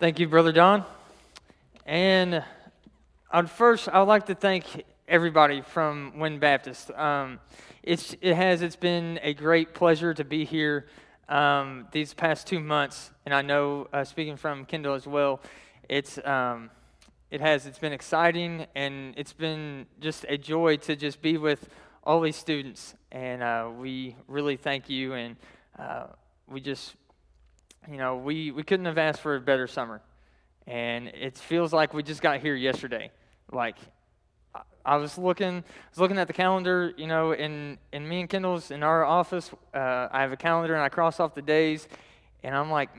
Thank you, Brother Don. And I'd first, I would like to thank everybody from Wynne Baptist. Um, it's, it has, it's been a great pleasure to be here um, these past two months. And I know, uh, speaking from Kendall as well, it's, um, it has, it's been exciting and it's been just a joy to just be with all these students. And uh, we really thank you. And uh, we just you know, we, we couldn't have asked for a better summer. And it feels like we just got here yesterday. Like, I was looking, I was looking at the calendar, you know, in, in me and Kendall's in our office, uh, I have a calendar and I cross off the days. And I'm like,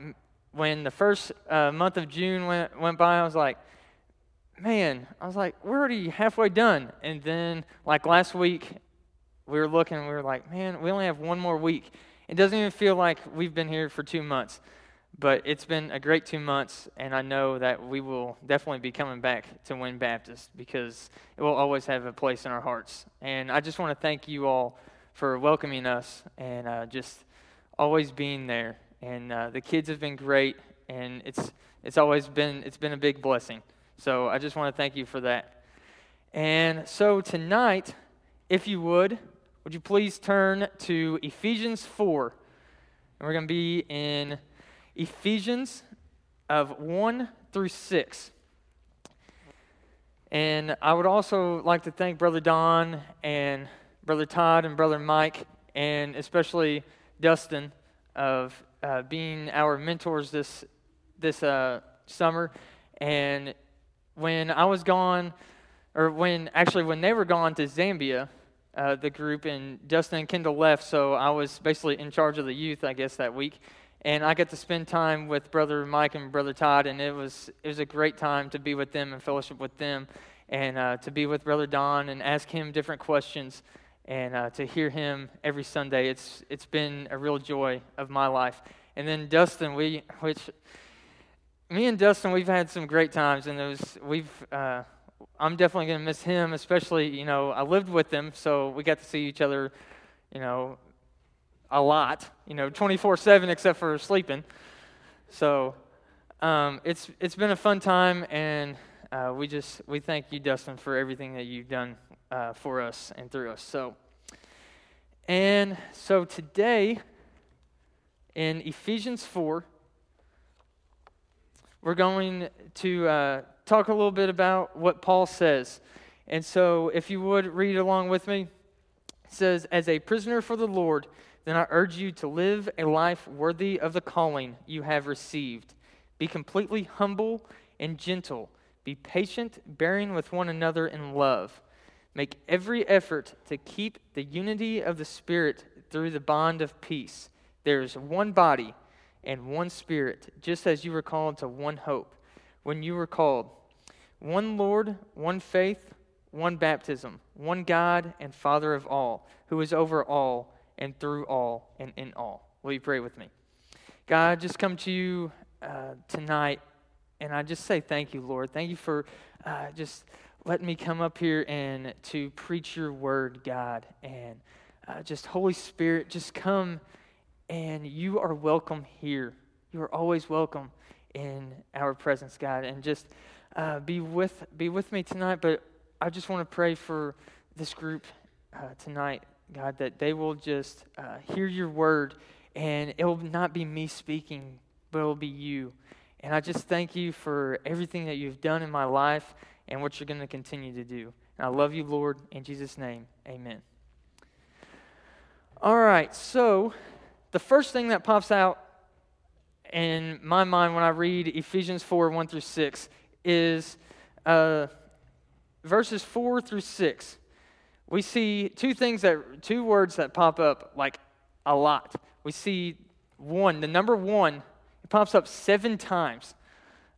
when the first uh, month of June went, went by, I was like, man, I was like, we're already halfway done. And then, like last week, we were looking, we were like, man, we only have one more week. It doesn't even feel like we've been here for two months. But it's been a great two months, and I know that we will definitely be coming back to Wynne Baptist because it will always have a place in our hearts. And I just want to thank you all for welcoming us and uh, just always being there. And uh, the kids have been great, and it's it's always been it's been a big blessing. So I just want to thank you for that. And so tonight, if you would, would you please turn to Ephesians 4? And we're going to be in Ephesians of 1 through 6. And I would also like to thank Brother Don and Brother Todd and Brother Mike, and especially Dustin, of uh, being our mentors this, this uh, summer. And when I was gone, or when actually when they were gone to Zambia, uh, the group, and Dustin and Kendall left, so I was basically in charge of the youth, I guess, that week. And I got to spend time with Brother Mike and Brother Todd, and it was it was a great time to be with them and fellowship with them, and uh, to be with Brother Don and ask him different questions, and uh, to hear him every Sunday. It's it's been a real joy of my life. And then Dustin, we which me and Dustin, we've had some great times, and those we've uh, I'm definitely going to miss him, especially, you know, I lived with him, so we got to see each other, you know, a lot, you know, 24 7 except for sleeping. So um, it's, it's been a fun time, and uh, we just, we thank you, Dustin, for everything that you've done uh, for us and through us. So, and so today in Ephesians 4, we're going to uh, talk a little bit about what Paul says. And so, if you would read along with me, it says, As a prisoner for the Lord, then I urge you to live a life worthy of the calling you have received. Be completely humble and gentle. Be patient, bearing with one another in love. Make every effort to keep the unity of the Spirit through the bond of peace. There is one body and one Spirit, just as you were called to one hope when you were called one Lord, one faith, one baptism, one God and Father of all, who is over all and through all and in all. Will you pray with me? God, I just come to you uh, tonight, and I just say thank you, Lord. Thank you for uh, just letting me come up here and to preach your word, God. And uh, just Holy Spirit, just come and you are welcome here. You are always welcome in our presence, God. And just uh, be with be with me tonight. But I just want to pray for this group uh, tonight, God, that they will just uh, hear your word, and it will not be me speaking, but it will be you. And I just thank you for everything that you've done in my life and what you're going to continue to do. And I love you, Lord. In Jesus' name, amen. All right, so the first thing that pops out in my mind when I read Ephesians 4 1 through 6 is uh, verses 4 through 6. We see two things that, two words that pop up like a lot. We see one, the number one, it pops up seven times.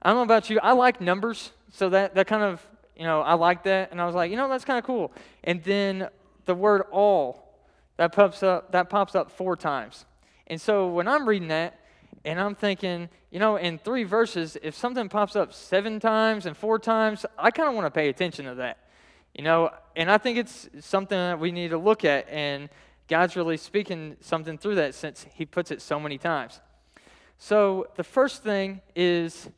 I don't know about you, I like numbers, so that, that kind of, you know, I like that. And I was like, you know, that's kind of cool. And then the word all, that pops up, that pops up four times. And so when I'm reading that, and I'm thinking, you know, in three verses, if something pops up seven times and four times, I kind of want to pay attention to that. You know, and I think it's something that we need to look at, and God's really speaking something through that since He puts it so many times. So the first thing is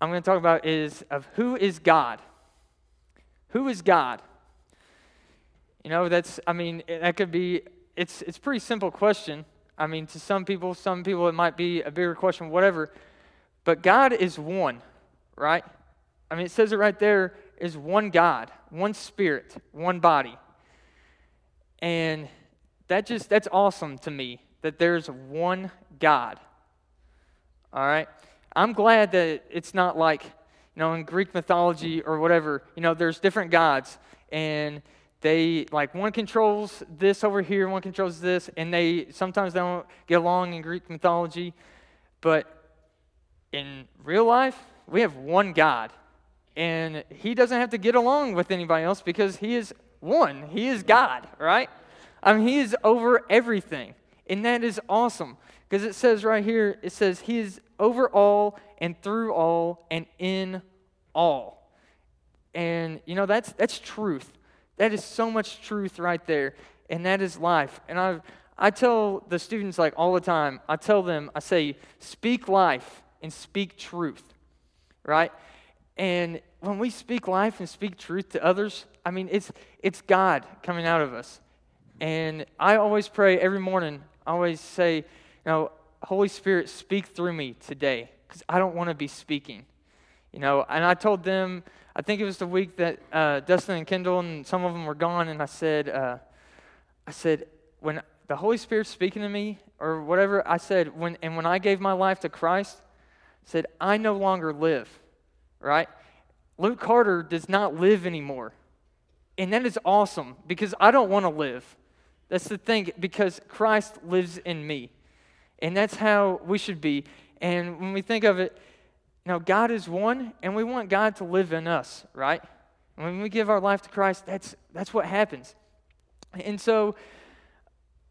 I'm going to talk about is of who is God. Who is God? You know, that's, I mean, that could be, it's, it's pretty simple question. I mean, to some people, some people it might be a bigger question, whatever. But God is one, right? I mean, it says it right there is one God, one spirit, one body. And that just, that's awesome to me that there's one God. All right? I'm glad that it's not like, you know, in Greek mythology or whatever, you know, there's different gods and they like one controls this over here, one controls this, and they sometimes they don't get along in Greek mythology. But in real life, we have one God. And he doesn't have to get along with anybody else because he is one. He is God, right? I mean, he is over everything. And that is awesome because it says right here, it says, He is over all and through all and in all. And, you know, that's, that's truth. That is so much truth right there. And that is life. And I, I tell the students, like, all the time, I tell them, I say, speak life and speak truth, right? And when we speak life and speak truth to others, I mean, it's, it's God coming out of us. And I always pray every morning, I always say, you know, Holy Spirit, speak through me today because I don't want to be speaking. You know, and I told them, I think it was the week that uh, Dustin and Kendall and some of them were gone, and I said, uh, I said, when the Holy Spirit's speaking to me or whatever, I said, when and when I gave my life to Christ, said, I no longer live, right? Luke Carter does not live anymore. And that is awesome because I don't want to live. That's the thing, because Christ lives in me. And that's how we should be. And when we think of it, now God is one, and we want God to live in us, right? And when we give our life to Christ, that's, that's what happens. And so,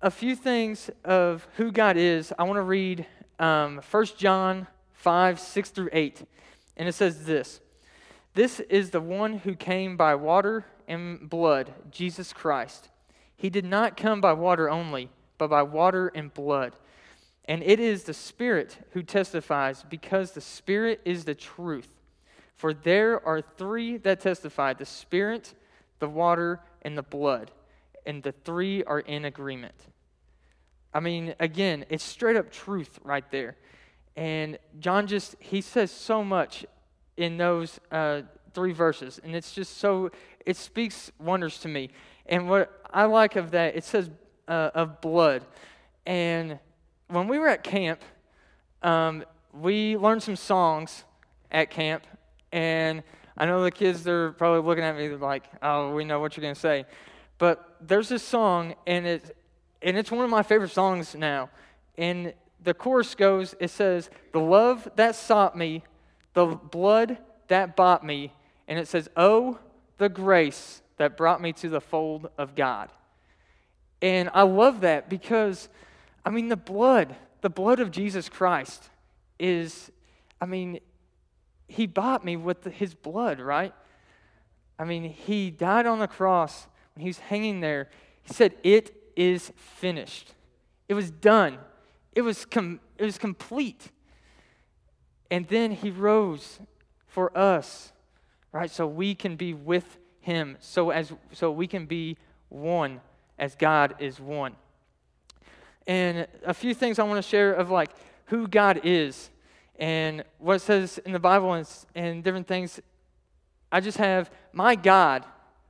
a few things of who God is, I want to read um, 1 John 5, 6 through 8. And it says this This is the one who came by water and blood, Jesus Christ. He did not come by water only, but by water and blood. And it is the Spirit who testifies, because the Spirit is the truth. For there are three that testify the Spirit, the water, and the blood. And the three are in agreement. I mean, again, it's straight up truth right there. And John just, he says so much in those uh, three verses. And it's just so, it speaks wonders to me. And what I like of that, it says uh, of blood. And when we were at camp, um, we learned some songs at camp. And I know the kids, they're probably looking at me like, oh, we know what you're going to say. But there's this song, and, it, and it's one of my favorite songs now. And the chorus goes, it says, The love that sought me, the blood that bought me. And it says, Oh, the grace that brought me to the fold of God. And I love that because, I mean, the blood, the blood of Jesus Christ is, I mean, he bought me with his blood, right? I mean, he died on the cross when he was hanging there. He said, It is finished. It was done. It was, com- it was complete. And then he rose for us, right? So we can be with him so as so we can be one as God is one. And a few things I want to share of like who God is and what it says in the Bible and, and different things. I just have my God,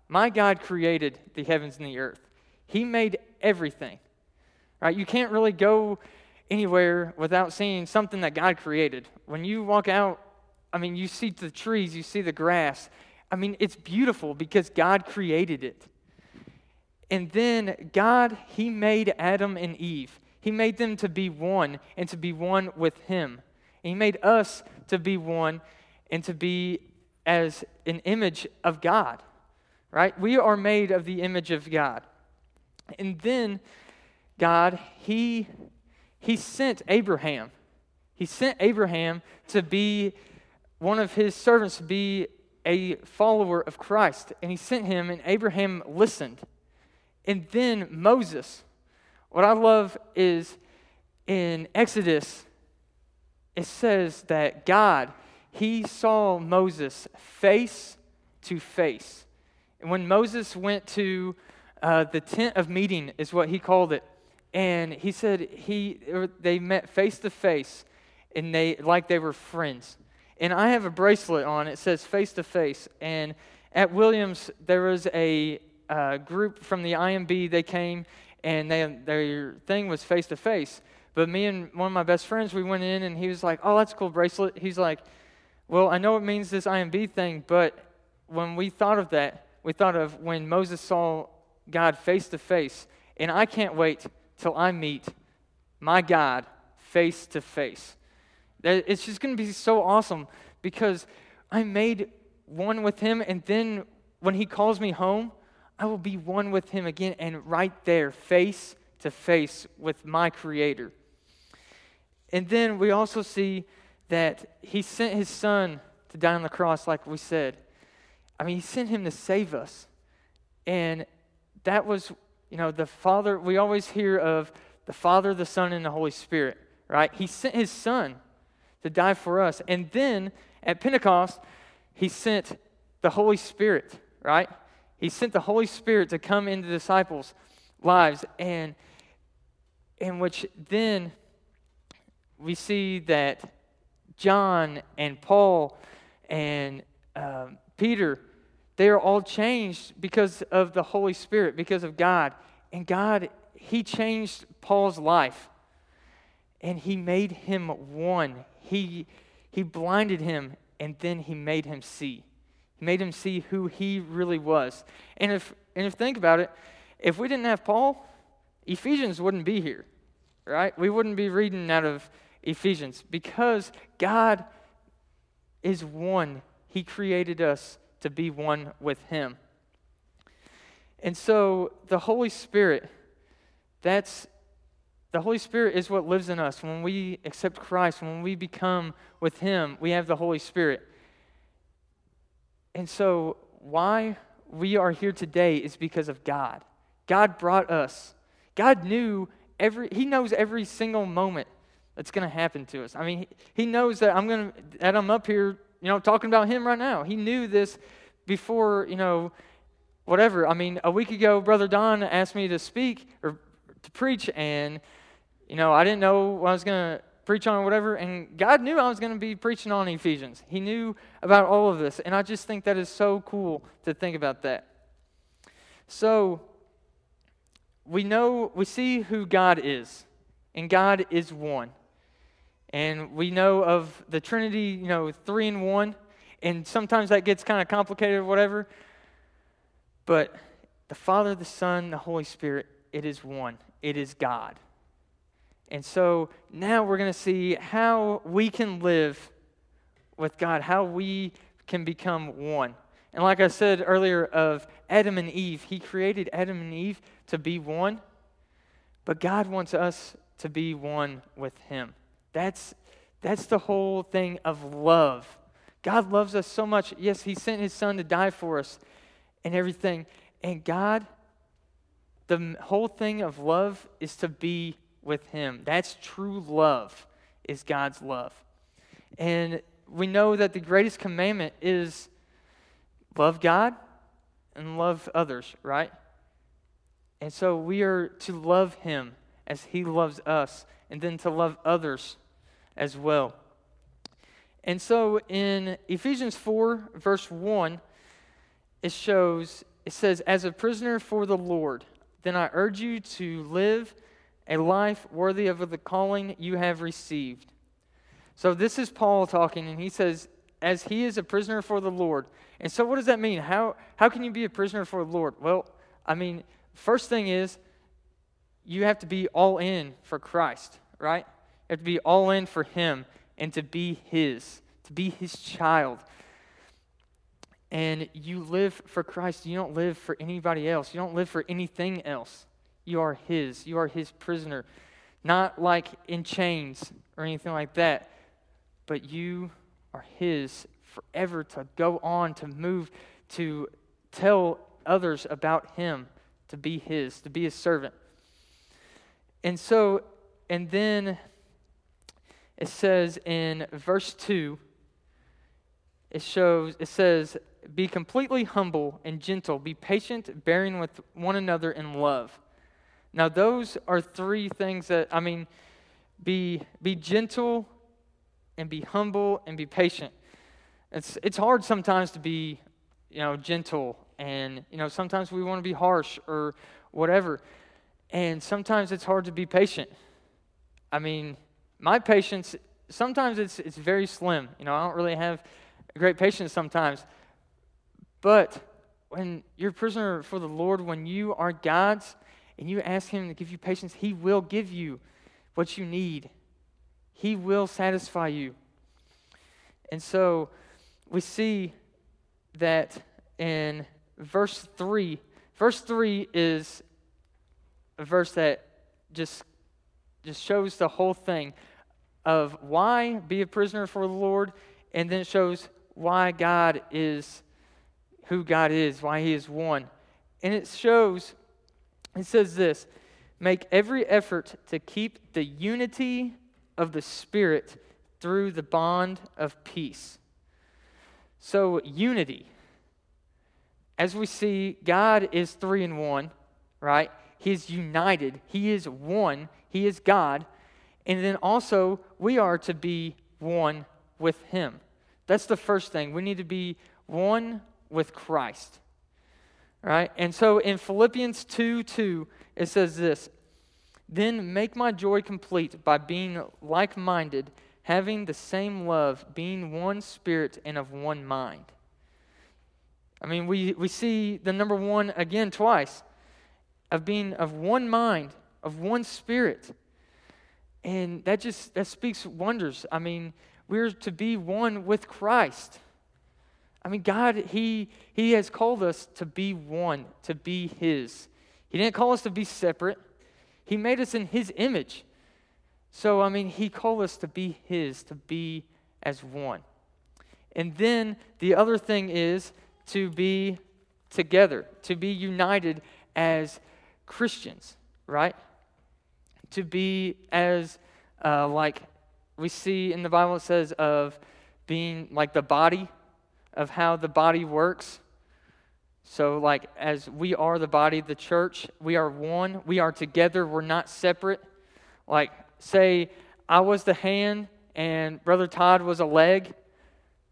my God created the heavens and the earth. He made everything. Right? You can't really go anywhere without seeing something that God created. When you walk out, I mean, you see the trees, you see the grass, I mean, it's beautiful because God created it. And then God, He made Adam and Eve. He made them to be one and to be one with Him. And He made us to be one and to be as an image of God, right? We are made of the image of God. And then God, He, he sent Abraham. He sent Abraham to be one of His servants, to be a follower of Christ, and he sent him, and Abraham listened. And then Moses. What I love is in Exodus, it says that God, he saw Moses face to face. And when Moses went to uh, the tent of meeting, is what he called it, and he said he they met face to face, and they like they were friends. And I have a bracelet on. It says face to face. And at Williams, there was a uh, group from the IMB. They came, and they, their thing was face to face. But me and one of my best friends, we went in, and he was like, "Oh, that's a cool bracelet." He's like, "Well, I know it means this IMB thing, but when we thought of that, we thought of when Moses saw God face to face, and I can't wait till I meet my God face to face. It's just going to be so awesome because I made one with Him, and then when He calls me home, I will be one with Him again and right there, face to face with my Creator. And then we also see that He sent His Son to die on the cross, like we said. I mean, He sent Him to save us. And that was, you know, the Father, we always hear of the Father, the Son, and the Holy Spirit, right? He sent His Son to die for us. And then at Pentecost, He sent the Holy Spirit, right? He sent the Holy Spirit to come into disciples' lives, and in which then we see that John and Paul and um, Peter, they are all changed because of the Holy Spirit, because of God. And God, He changed Paul's life, and He made him one. He, he blinded him, and then He made him see. He made him see who he really was. And if, and if think about it, if we didn't have Paul, Ephesians wouldn't be here, right? We wouldn't be reading out of Ephesians because God is one. He created us to be one with Him. And so the Holy Spirit, that's the Holy Spirit is what lives in us. When we accept Christ, when we become with Him, we have the Holy Spirit. And so, why we are here today is because of God. God brought us. God knew every, He knows every single moment that's going to happen to us. I mean, He knows that I'm going to, that I'm up here, you know, talking about Him right now. He knew this before, you know, whatever. I mean, a week ago, Brother Don asked me to speak or to preach, and, you know, I didn't know what I was going to preach on or whatever. And God knew I was going to be preaching on Ephesians. He knew about all of this. And I just think that is so cool to think about that. So we know, we see who God is, and God is one. And we know of the Trinity, you know, three in one. And sometimes that gets kind of complicated or whatever. But the Father, the Son, the Holy Spirit, it is one. It is God. And so now we're going to see how we can live with God, how we can become one. And like I said earlier of Adam and Eve, he created Adam and Eve to be one, but God wants us to be one with him. That's that's the whole thing of love. God loves us so much. Yes, he sent his son to die for us and everything. And God the whole thing of love is to be with Him. That's true love, is God's love. And we know that the greatest commandment is love God and love others, right? And so we are to love Him as He loves us, and then to love others as well. And so in Ephesians 4, verse 1, it shows, it says, As a prisoner for the Lord, then I urge you to live a life worthy of the calling you have received. So this is Paul talking, and he says, as he is a prisoner for the Lord. And so what does that mean? How, how can you be a prisoner for the Lord? Well, I mean, first thing is you have to be all in for Christ, right? You have to be all in for him and to be his, to be his child. And you live for Christ. You don't live for anybody else. You don't live for anything else. You are His. You are His prisoner. Not like in chains or anything like that, but you are His forever to go on, to move, to tell others about Him, to be His, to be His servant. And so, and then it says in verse 2 it shows, it says, be completely humble and gentle, be patient, bearing with one another in love. Now, those are three things that, I mean, be, be gentle and be humble and be patient. It's, it's hard sometimes to be, you know, gentle and, you know, sometimes we want to be harsh or whatever. And sometimes it's hard to be patient. I mean, my patience, sometimes it's, it's very slim. You know, I don't really have great patience sometimes. But when you're a prisoner for the Lord, when you are God's and you ask Him to give you patience, He will give you what you need. He will satisfy you. And so we see that in verse 3. Verse 3 is a verse that just, just shows the whole thing of why be a prisoner for the Lord, and then shows why God is who God is, why He is one. And it shows, it says this make every effort to keep the unity of the Spirit through the bond of peace. So, unity. As we see, God is three in one, right? He's united, He is one, He is God. And then also, we are to be one with Him. That's the first thing. We need to be one with Christ. Right? And so in Philippians 2 2, it says this Then make my joy complete by being like minded, having the same love, being one spirit and of one mind. I mean, we, we see the number one again twice of being of one mind, of one spirit. And that just that speaks wonders. I mean, we're to be one with Christ. I mean, God, He, he has called us to be one, to be His. He didn't call us to be separate, He made us in His image. So, I mean, He called us to be His, to be as one. And then the other thing is to be together, to be united as Christians, right? To be as, uh, like we see in the Bible, it says, of being like the body of how the body works. So, like, as we are the body, the church, we are one. We are together. We're not separate. Like, say, I was the hand and Brother Todd was a leg,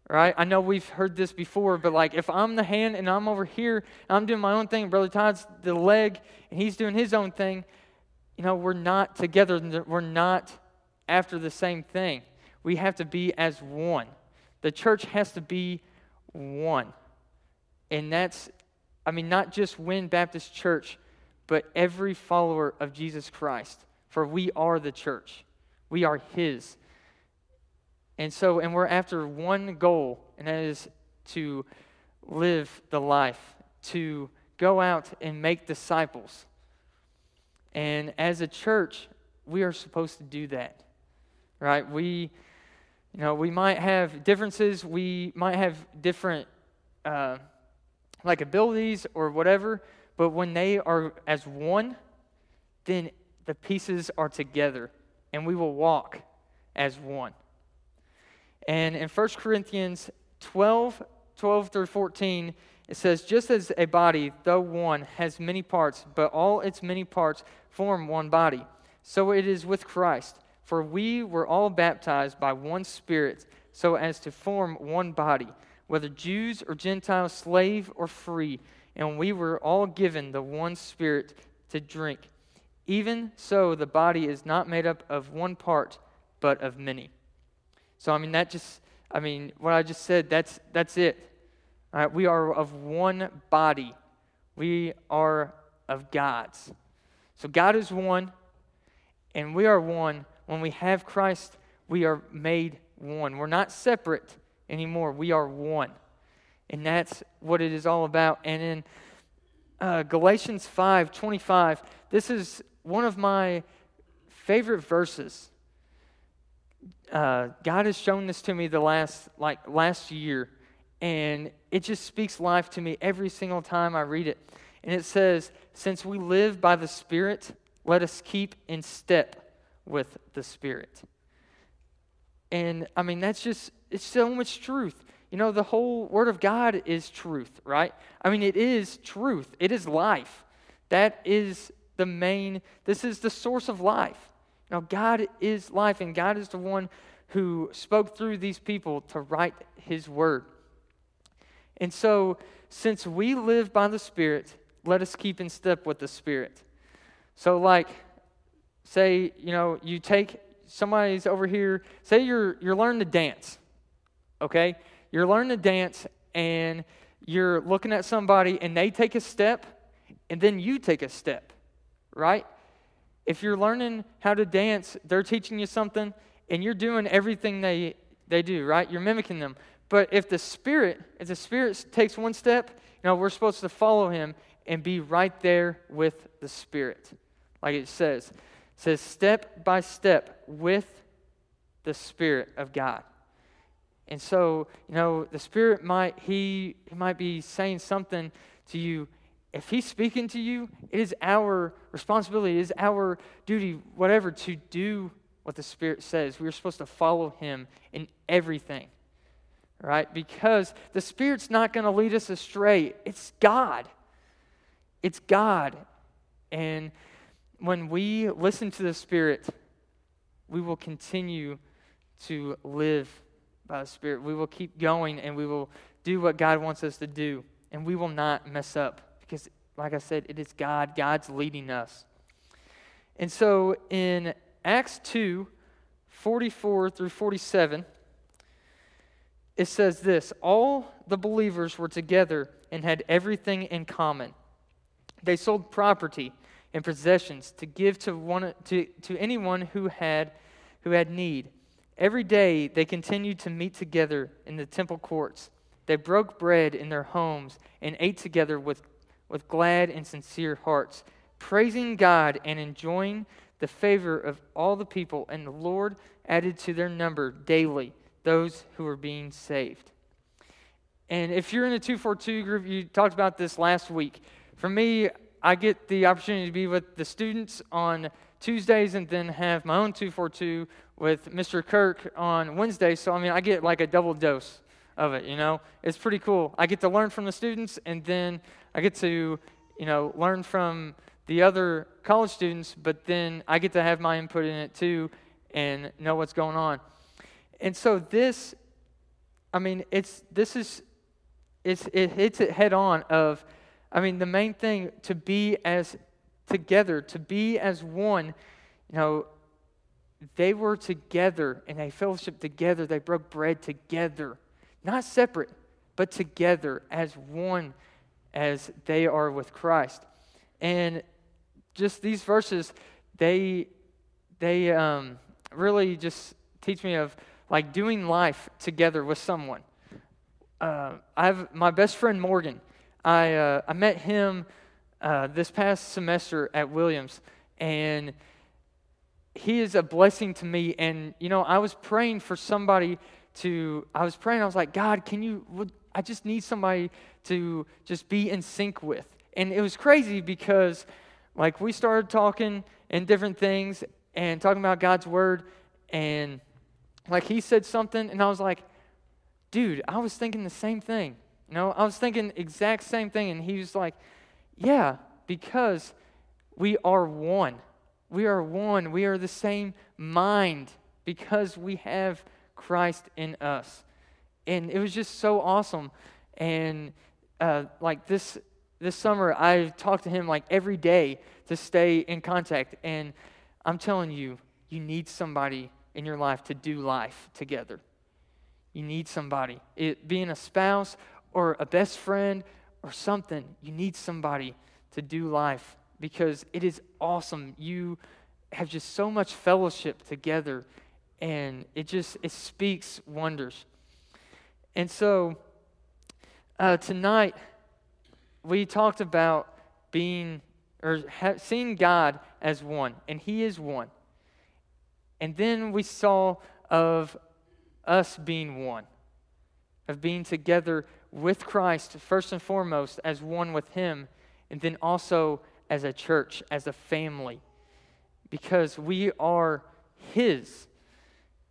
right? I know we've heard this before, but like, if I'm the hand and I'm over here, I'm doing my own thing, Brother Todd's the leg and he's doing his own thing, you know, we're not together. We're not after the same thing. We have to be as one. The church has to be one. And that's, I mean, not just Wynne Baptist Church, but every follower of Jesus Christ. For we are the church, we are His. And so, and we're after one goal, and that is to live the life, to go out and make disciples. And as a church, we are supposed to do that, right? We you know, we might have differences, we might have different, uh, like abilities or whatever, but when they are as one, then the pieces are together and we will walk as one. And in 1 Corinthians 12, 12 through 14, it says, Just as a body, though one, has many parts, but all its many parts form one body, so it is with Christ. For we were all baptized by one Spirit so as to form one body, whether Jews or Gentiles, slave or free, and we were all given the one Spirit to drink. Even so, the body is not made up of one part, but of many. So, I mean, that just, I mean, what I just said, that's, that's it. All right, we are of one body, we are of God's. So, God is one, and we are one when we have Christ, we are made one. We're not separate anymore, we are one. And that's what it is all about. And in uh, Galatians 5 25, this is one of my favorite verses. Uh, God has shown this to me the last like last year, and it just speaks life to me every single time I read it. And it says, "Since we live by the Spirit, let us keep in step with the Spirit. And I mean, that's just, it's so much truth. You know, the whole Word of God is truth, right? I mean, it is truth, it is life. That is the main, this is the source of life. Now, God is life, and God is the one who spoke through these people to write His Word. And so, since we live by the Spirit, let us keep in step with the Spirit. So, like, say, you know, you take somebody's over here, say you're, you're learning to dance, okay? You're learning to dance and you're looking at somebody and they take a step and then you take a step, right? If you're learning how to dance, they're teaching you something and you're doing everything they, they do, right? You're mimicking them. But if the Spirit, if the Spirit takes one step, you know, we're supposed to follow him and be right there with the Spirit. Like it says. It says step by step with the Spirit of God. And so, you know, the Spirit might, he, he might be saying something to you. If he's speaking to you, it is our responsibility, it is our duty, whatever, to do what the Spirit says. We are supposed to follow him in everything right? Because the Spirit's not going to lead us astray. It's God. It's God. And when we listen to the Spirit, we will continue to live by the Spirit. We will keep going and we will do what God wants us to do. And we will not mess up because, like I said, it is God. God's leading us. And so in Acts 2 44 through 47, it says this All the believers were together and had everything in common. They sold property and possessions to give to, one, to, to anyone who had, who had need. Every day they continued to meet together in the temple courts. They broke bread in their homes and ate together with, with glad and sincere hearts, praising God and enjoying the favor of all the people. And the Lord added to their number daily those who were being saved. And if you're in a 242 group, you talked about this last week. For me, I get the opportunity to be with the students on Tuesdays and then have my own 242 with Mr. Kirk on Wednesday. So, I mean, I get like a double dose of it, you know? It's pretty cool. I get to learn from the students and then I get to, you know, learn from the other college students, but then I get to have my input in it too and know what's going on. And so this, I mean, it's this is it's it hits it head on of I mean the main thing to be as together, to be as one, you know, they were together and they fellowship together, they broke bread together. Not separate, but together as one as they are with Christ. And just these verses, they they um, really just teach me of like doing life together with someone. Uh, I have my best friend Morgan. I, uh, I met him uh, this past semester at Williams, and he is a blessing to me. And, you know, I was praying for somebody to, I was praying, I was like, God, can you, I just need somebody to just be in sync with. And it was crazy because, like, we started talking and different things and talking about God's word, and like he said something, and I was like, dude, I was thinking the same thing. You know, I was thinking exact same thing, and he was like, yeah, because we are one. We are one. We are the same mind because we have Christ in us. And it was just so awesome. And uh, like this this summer, I talked to him like every day to stay in contact. And I'm telling you, you need somebody in your life to do life together. You need somebody. It, being a spouse or a best friend or something, you need somebody to do life because it is awesome. You have just so much fellowship together and it just it speaks wonders. And so uh, tonight we talked about being or seeing God as one, and He is one. And then we saw of us being one, of being together with Christ, first and foremost, as one with Him, and then also as a church, as a family, because we are His.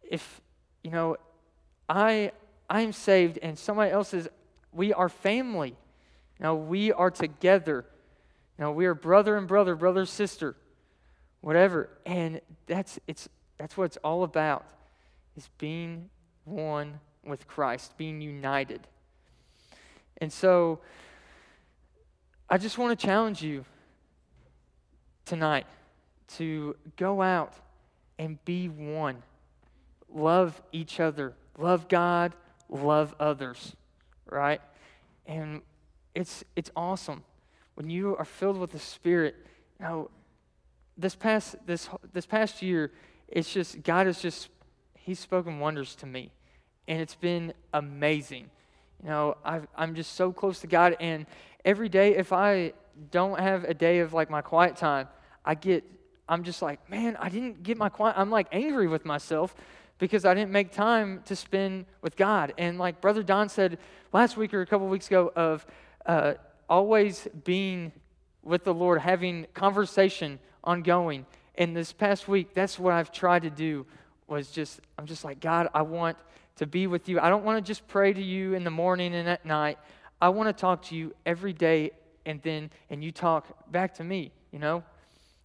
If, you know, I, I am saved and somebody else is, we are family. Now we are together. Now we are brother and brother, brother, sister, whatever. And that's, it's, that's what it's all about, is being one with Christ, being united. And so I just want to challenge you tonight to go out and be one. Love each other, love God, love others, right? And it's it's awesome when you are filled with the Spirit. You know, this past this this past year, it's just God has just He's spoken wonders to me, and it's been amazing. You know, i I'm just so close to God, and every day, if I don't have a day of like my quiet time, I get I'm just like, man, I didn't get my quiet. I'm like angry with myself because I didn't make time to spend with God. And like Brother Don said last week or a couple weeks ago, of uh, always being with the Lord, having conversation ongoing. And this past week, that's what I've tried to do. Was just I'm just like God, I want to be with you. I don't want to just pray to you in the morning and at night. I want to talk to you every day, and then and you talk back to me. You know.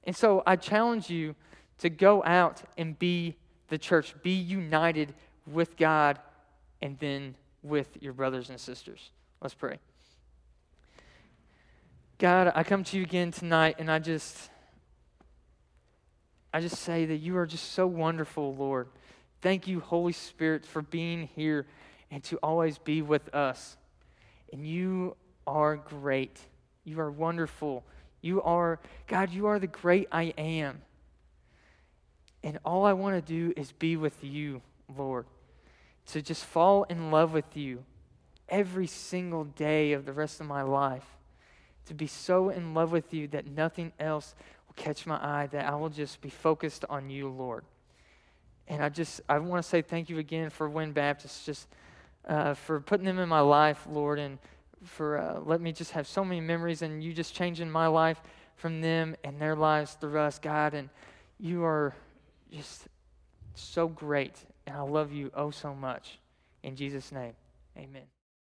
And so I challenge you to go out and be the church. Be united with God and then with your brothers and sisters. Let's pray. God, I come to you again tonight and I just I just say that you are just so wonderful, Lord. Thank you, Holy Spirit, for being here and to always be with us. And you are great. You are wonderful. You are, God, you are the great I am. And all I want to do is be with you, Lord. To just fall in love with you every single day of the rest of my life. To be so in love with you that nothing else will catch my eye, that I will just be focused on you, Lord. And I just, I want to say thank you again for Wynne Baptist, just uh, for putting them in my life, Lord, and for uh, letting me just have so many memories and you just changing my life from them and their lives through us, God. And you are just so great. And I love you oh so much. In Jesus' name, amen.